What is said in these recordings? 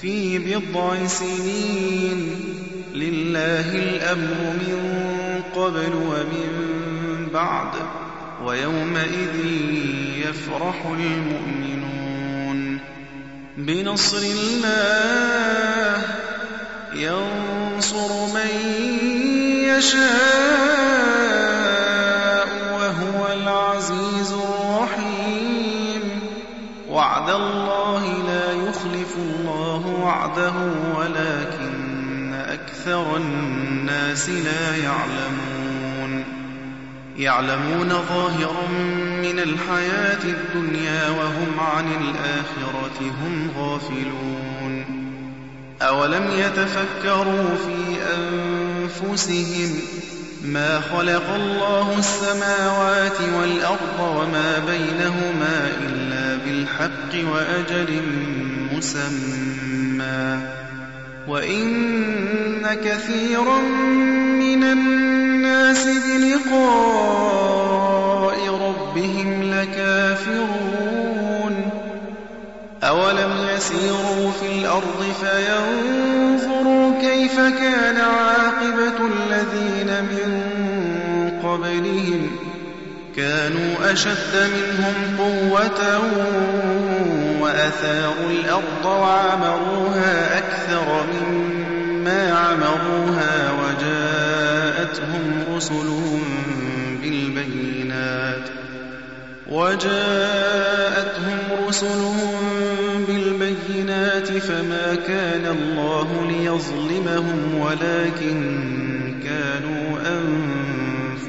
في بضع سنين. لله الأمر من قبل ومن بعد ويومئذ يفرح المؤمنون. بنصر الله ينصر من يشاء. الله وعده ولكن أكثر الناس لا يعلمون. يعلمون ظاهرا من الحياة الدنيا وهم عن الآخرة هم غافلون. أولم يتفكروا في أنفسهم ما خلق الله السماوات والأرض وما بينهما إلا بالحق وأجل مسمى. وإن كثيرا من الناس بلقاء ربهم لكافرون. أولم يسيروا في الأرض فينظروا كيف كان عاقبة قبلهم كانوا أشد منهم قوة وأثاروا الأرض وعمروها أكثر مما عمروها وجاءتهم رسلهم بالبينات وجاءتهم رسلهم بالبينات فما كان الله ليظلمهم ولكن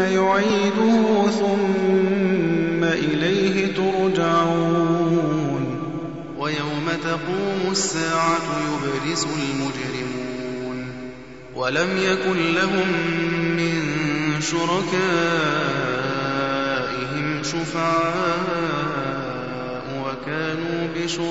يعيده ثم إليه ترجعون. ويوم تقوم الساعة يبرز المجرمون. ولم يكن لهم من شركائهم شفعاء وكانوا بشركائهم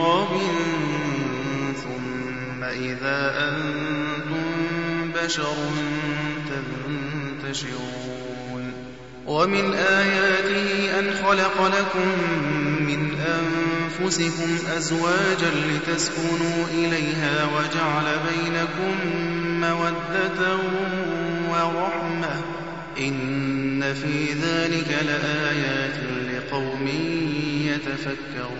تراب ثم إذا أنتم بشر تنتشرون. ومن آياته أن خلق لكم من أنفسكم أزواجا لتسكنوا إليها وجعل بينكم مودة ورحمة. إن في ذلك لآيات لقوم يتفكرون.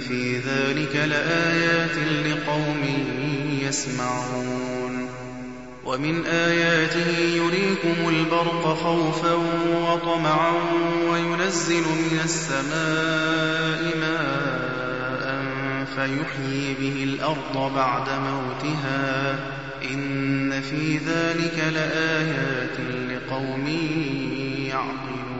إن في ذلك لآيات لقوم يسمعون ومن آياته يريكم البرق خوفا وطمعا وينزل من السماء ماء فيحيي به الأرض بعد موتها إن في ذلك لآيات لقوم يعقلون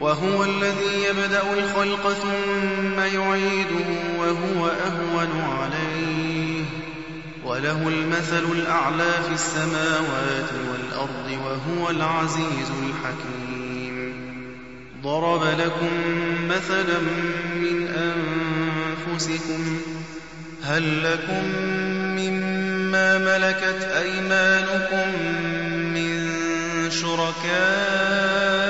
وهو الذي يبدأ الخلق ثم يعيده وهو أهون عليه. وله المثل الأعلى في السماوات والأرض وهو العزيز الحكيم. ضرب لكم مثلا من أنفسكم هل لكم مما ملكت أيمانكم من شركاء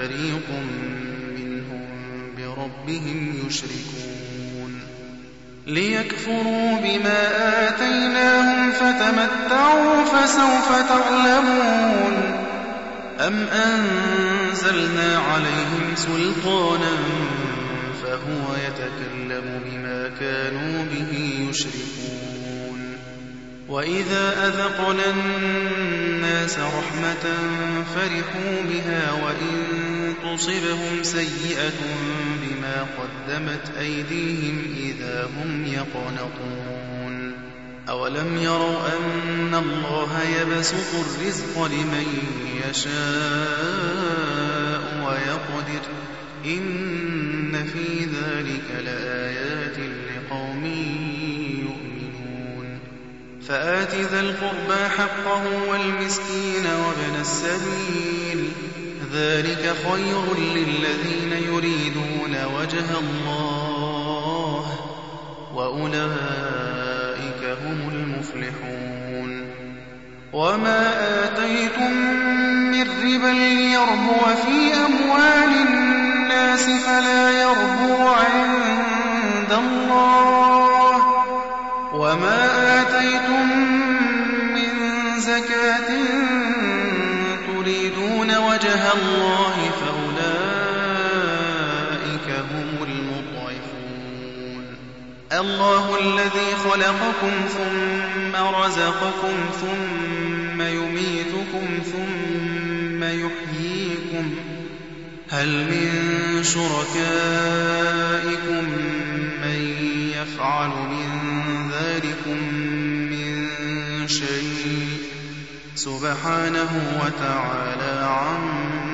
فريق منهم بربهم يشركون. ليكفروا بما آتيناهم فتمتعوا فسوف تعلمون. أم أنزلنا عليهم سلطانا فهو يتكلم بما كانوا به يشركون. وإذا أذقنا الناس رحمة فرحوا بها وإن تصبهم سيئة بما قدمت أيديهم إذا هم يقنطون. أولم يروا أن الله يبسط الرزق لمن يشاء ويقدر إن في ذلك لآيات لقوم يؤمنون. فآت ذا القربى حقه والمسكين وابن السبيل ذلك خير للذين يريدون وجه الله وأولئك هم المفلحون. وما آتيتم من ربا ليربو في أموال الناس فلا يربو عند الله. وما آتيتم من زكاة الله فأولئك هم المضعفون. الله الذي خلقكم ثم رزقكم ثم يميتكم ثم يحييكم. هل من شركائكم من يفعل من ذلكم من شيء؟ سبحانه وتعالى عما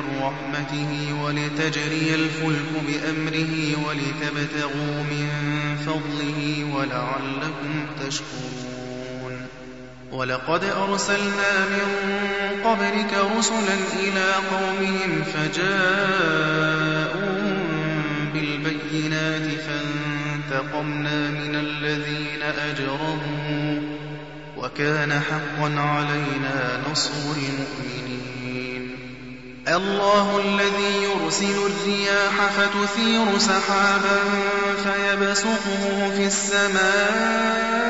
من رحمته ولتجري الفلك بأمره ولتبتغوا من فضله ولعلكم تشكرون. ولقد أرسلنا من قبلك رسلا إلى قومهم فجاءوا بالبينات فانتقمنا من الذين أجرموا وكان حقا علينا نصر المؤمنين. الله الذي يرسل الرياح فتثير سحابا فيبسطه في السماء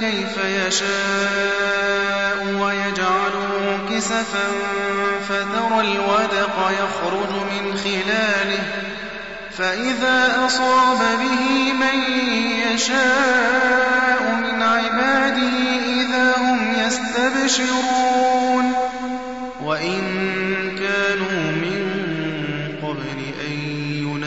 كيف يشاء ويجعله كسفا فترى الودق يخرج من خلاله فإذا أصاب به من يشاء من عباده إذا هم يستبشرون وإن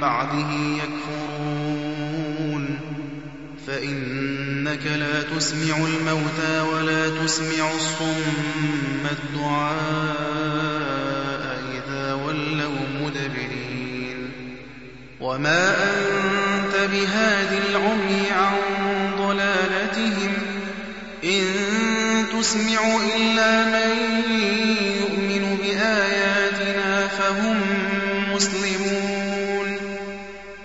بعده يكفرون. فإنك لا تسمع الموتى ولا تسمع الصم الدعاء إذا ولوا مدبرين. وما أنت بهاد العمي عن ضلالتهم. إن تسمع إلا من